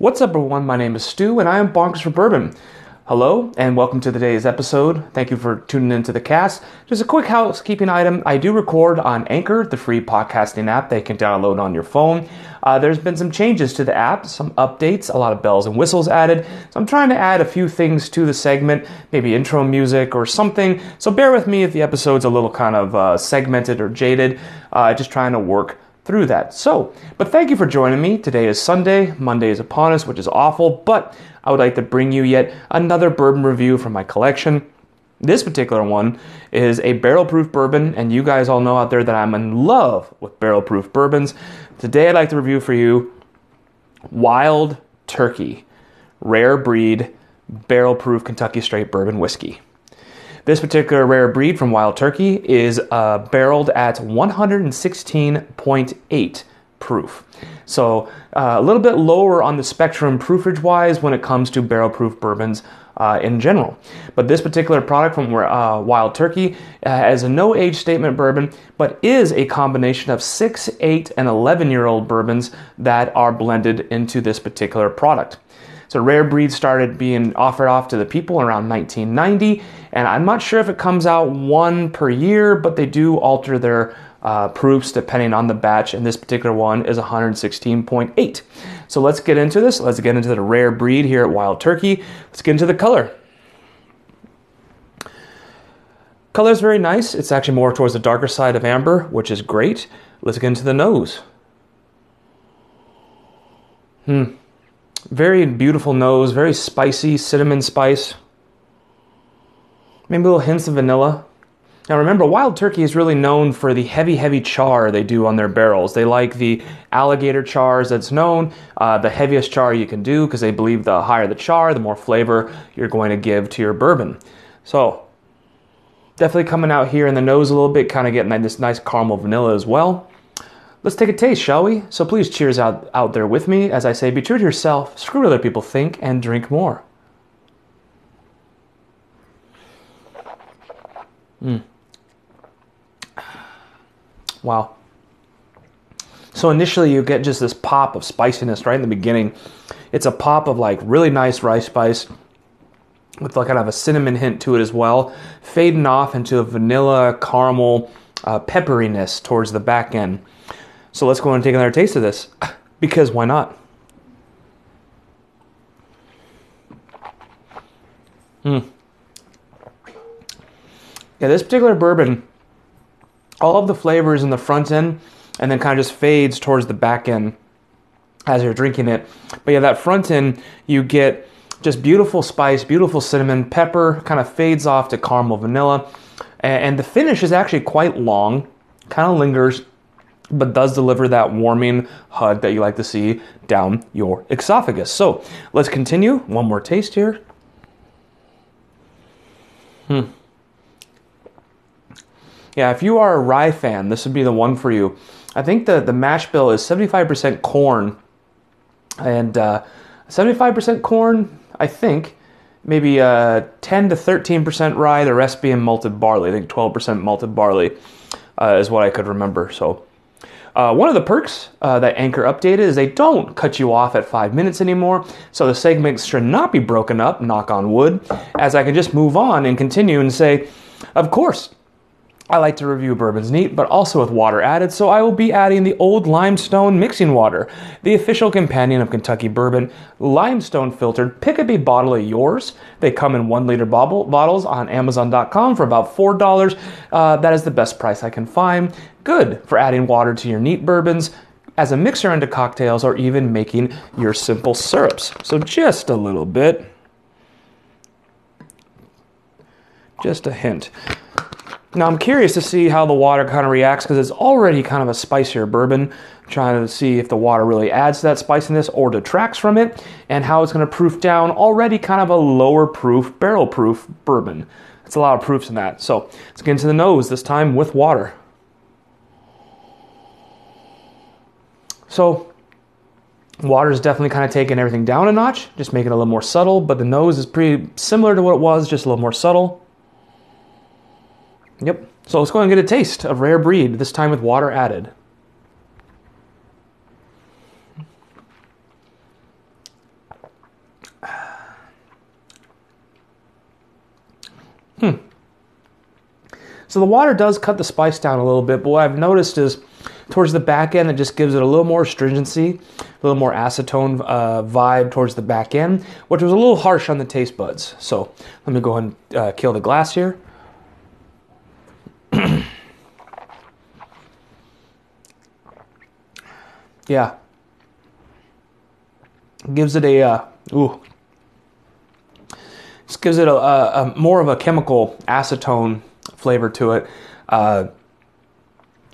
What's up, everyone? My name is Stu, and I am Bonkers for Bourbon. Hello, and welcome to today's episode. Thank you for tuning into the cast. Just a quick housekeeping item I do record on Anchor, the free podcasting app that you can download on your phone. Uh, there's been some changes to the app, some updates, a lot of bells and whistles added. So I'm trying to add a few things to the segment, maybe intro music or something. So bear with me if the episode's a little kind of uh, segmented or jaded. Uh, just trying to work through that. So, but thank you for joining me. Today is Sunday, Monday is upon us, which is awful, but I would like to bring you yet another bourbon review from my collection. This particular one is a barrel proof bourbon, and you guys all know out there that I'm in love with barrel proof bourbons. Today, I'd like to review for you Wild Turkey, rare breed barrel proof Kentucky straight bourbon whiskey. This particular rare breed from Wild Turkey is uh, barreled at 116.8 proof. So uh, a little bit lower on the spectrum proofage wise when it comes to barrel proof bourbons uh, in general. But this particular product from uh, Wild Turkey uh, has a no age statement bourbon, but is a combination of 6, 8, and 11 year old bourbons that are blended into this particular product. So rare breed started being offered off to the people around 1990, and I'm not sure if it comes out one per year, but they do alter their uh, proofs depending on the batch, and this particular one is 116.8. So let's get into this. Let's get into the rare breed here at Wild Turkey. Let's get into the color. Color is very nice. It's actually more towards the darker side of amber, which is great. Let's get into the nose. Hmm. Very beautiful nose, very spicy, cinnamon spice. Maybe a little hints of vanilla. Now remember, Wild Turkey is really known for the heavy, heavy char they do on their barrels. They like the alligator chars that's known, uh, the heaviest char you can do, because they believe the higher the char, the more flavor you're going to give to your bourbon. So, definitely coming out here in the nose a little bit, kind of getting this nice caramel vanilla as well. Let's take a taste, shall we? So please cheers out, out there with me as I say, be true to yourself, screw what other people think, and drink more. Mm. Wow. So initially you get just this pop of spiciness right in the beginning. It's a pop of like really nice rye spice with like kind of a cinnamon hint to it as well, fading off into a vanilla caramel uh, pepperiness towards the back end. So let's go and take another taste of this because why not? Hmm. Yeah, this particular bourbon, all of the flavors in the front end and then kind of just fades towards the back end as you're drinking it. But yeah, that front end, you get just beautiful spice, beautiful cinnamon, pepper, kind of fades off to caramel vanilla. And the finish is actually quite long, kind of lingers, but does deliver that warming hug that you like to see down your esophagus. So let's continue. One more taste here. Hmm. Yeah, if you are a rye fan, this would be the one for you. I think the, the mash bill is 75% corn and uh, 75% corn, I think. Maybe uh, 10 to 13% rye, the rest being malted barley. I think 12% malted barley uh, is what I could remember. So uh, one of the perks uh, that Anchor updated is they don't cut you off at five minutes anymore, so the segments should not be broken up, knock on wood, as I can just move on and continue and say, of course, I like to review bourbons neat, but also with water added, so I will be adding the Old Limestone Mixing Water, the official companion of Kentucky Bourbon, limestone filtered. Pick up a bottle of yours. They come in one liter bottle, bottles on Amazon.com for about $4. Uh, that is the best price I can find. Good for adding water to your neat bourbons, as a mixer into cocktails, or even making your simple syrups. So just a little bit. Just a hint. Now I'm curious to see how the water kind of reacts because it's already kind of a spicier bourbon. I'm trying to see if the water really adds to that spiciness or detracts from it, and how it's going to proof down already kind of a lower proof, barrel proof bourbon. It's a lot of proofs in that. So let's get into the nose this time with water. So water is definitely kind of taking everything down a notch, just making it a little more subtle, but the nose is pretty similar to what it was, just a little more subtle. Yep. So let's go and get a taste of rare breed, this time with water added. Hmm. So the water does cut the spice down a little bit, but what I've noticed is towards the back end, it just gives it a little more stringency, a little more acetone uh, vibe towards the back end, which was a little harsh on the taste buds. So let me go ahead and uh, kill the glass here. Yeah. Gives it a, uh, ooh. Just gives it a, a, a, more of a chemical acetone flavor to it. Uh,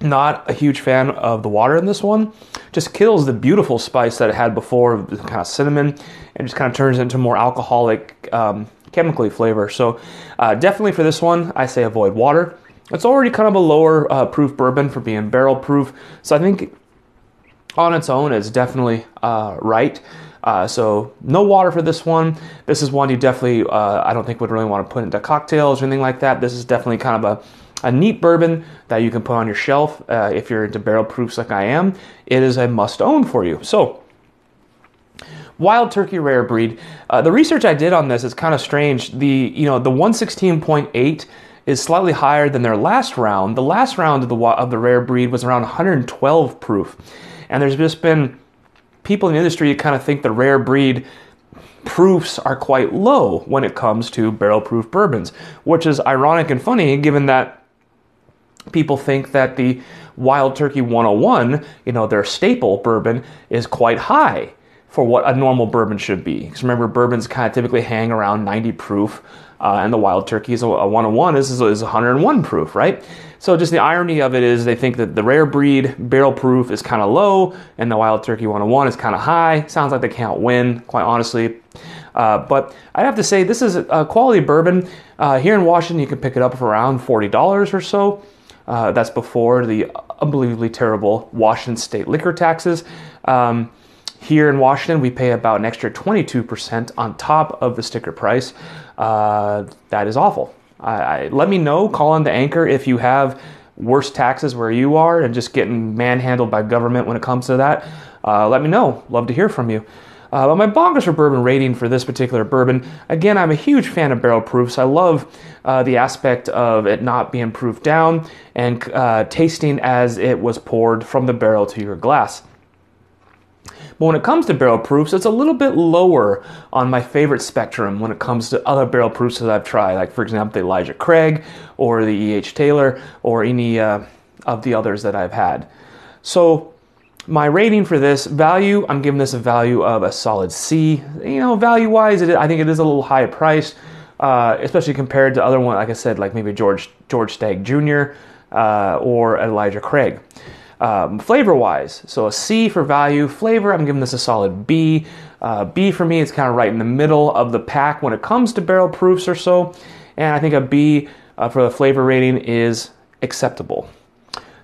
not a huge fan of the water in this one. Just kills the beautiful spice that it had before, kind of cinnamon, and just kind of turns into more alcoholic, um, chemically flavor. So, uh, definitely for this one, I say avoid water. It's already kind of a lower uh, proof bourbon for being barrel proof, so I think on its own it's definitely uh, right. Uh, so no water for this one. This is one you definitely, uh, I don't think would really want to put into cocktails or anything like that. This is definitely kind of a, a neat bourbon that you can put on your shelf uh, if you're into barrel proofs like I am. It is a must own for you. So Wild Turkey Rare Breed. Uh, the research I did on this is kind of strange. The you know the 116.8 is slightly higher than their last round. The last round of the of the rare breed was around 112 proof, and there's just been people in the industry kind of think the rare breed proofs are quite low when it comes to barrel proof bourbons, which is ironic and funny given that people think that the Wild Turkey 101, you know, their staple bourbon, is quite high for what a normal bourbon should be. Because remember, bourbons kind of typically hang around 90 proof, uh, and the Wild Turkey is a, a 101 is, is 101 proof, right? So just the irony of it is they think that the rare breed barrel proof is kind of low and the Wild Turkey 101 is kind of high. Sounds like they can't win, quite honestly. Uh, but I have to say, this is a quality bourbon. Uh, here in Washington, you can pick it up for around $40 or so. Uh, that's before the unbelievably terrible Washington state liquor taxes. Um, here in Washington, we pay about an extra 22% on top of the sticker price. That is awful. I, I, let me know. Call on the anchor if you have worse taxes where you are and just getting manhandled by government when it comes to that. Uh, let me know. Love to hear from you. Uh, but my bonkers for bourbon rating for this particular bourbon, again, I'm a huge fan of barrel proofs. I love uh, the aspect of it not being proofed down and uh, tasting as it was poured from the barrel to your glass. But when it comes to barrel proofs, it's a little bit lower on my favorite spectrum when it comes to other barrel proofs that I've tried, like for example the Elijah Craig or the E.H. Taylor or any uh, of the others that I've had. So my rating for this value, I'm giving this a value of a solid C. You know, value wise, I think it is a little high priced, uh, especially compared to other ones, like I said, like maybe George George Stagg Jr. Uh, or Elijah Craig. Um, flavor wise, so a C for value. Flavor, I'm giving this a solid B. Uh, B for me is kind of right in the middle of the pack when it comes to barrel proofs or so. And I think a B uh, for the flavor rating is acceptable.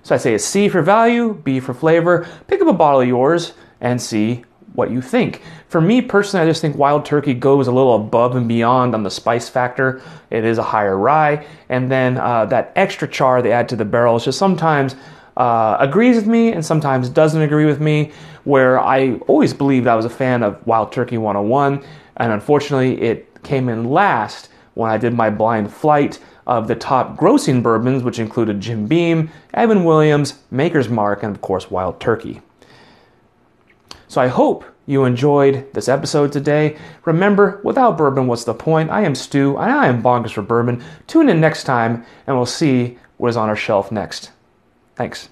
So I say a C for value, B for flavor. Pick up a bottle of yours and see what you think. For me personally, I just think Wild Turkey goes a little above and beyond on the spice factor. It is a higher rye, and then uh, that extra char they add to the barrel is just sometimes uh, agrees with me and sometimes doesn't agree with me. Where I always believed I was a fan of Wild Turkey 101, and unfortunately, it came in last when I did my blind flight of the top grossing bourbons, which included Jim Beam, Evan Williams, Maker's Mark, and of course, Wild Turkey. So I hope you enjoyed this episode today. Remember, without bourbon, what's the point? I am Stu, and I am Bonkers for Bourbon. Tune in next time, and we'll see what is on our shelf next. Thanks.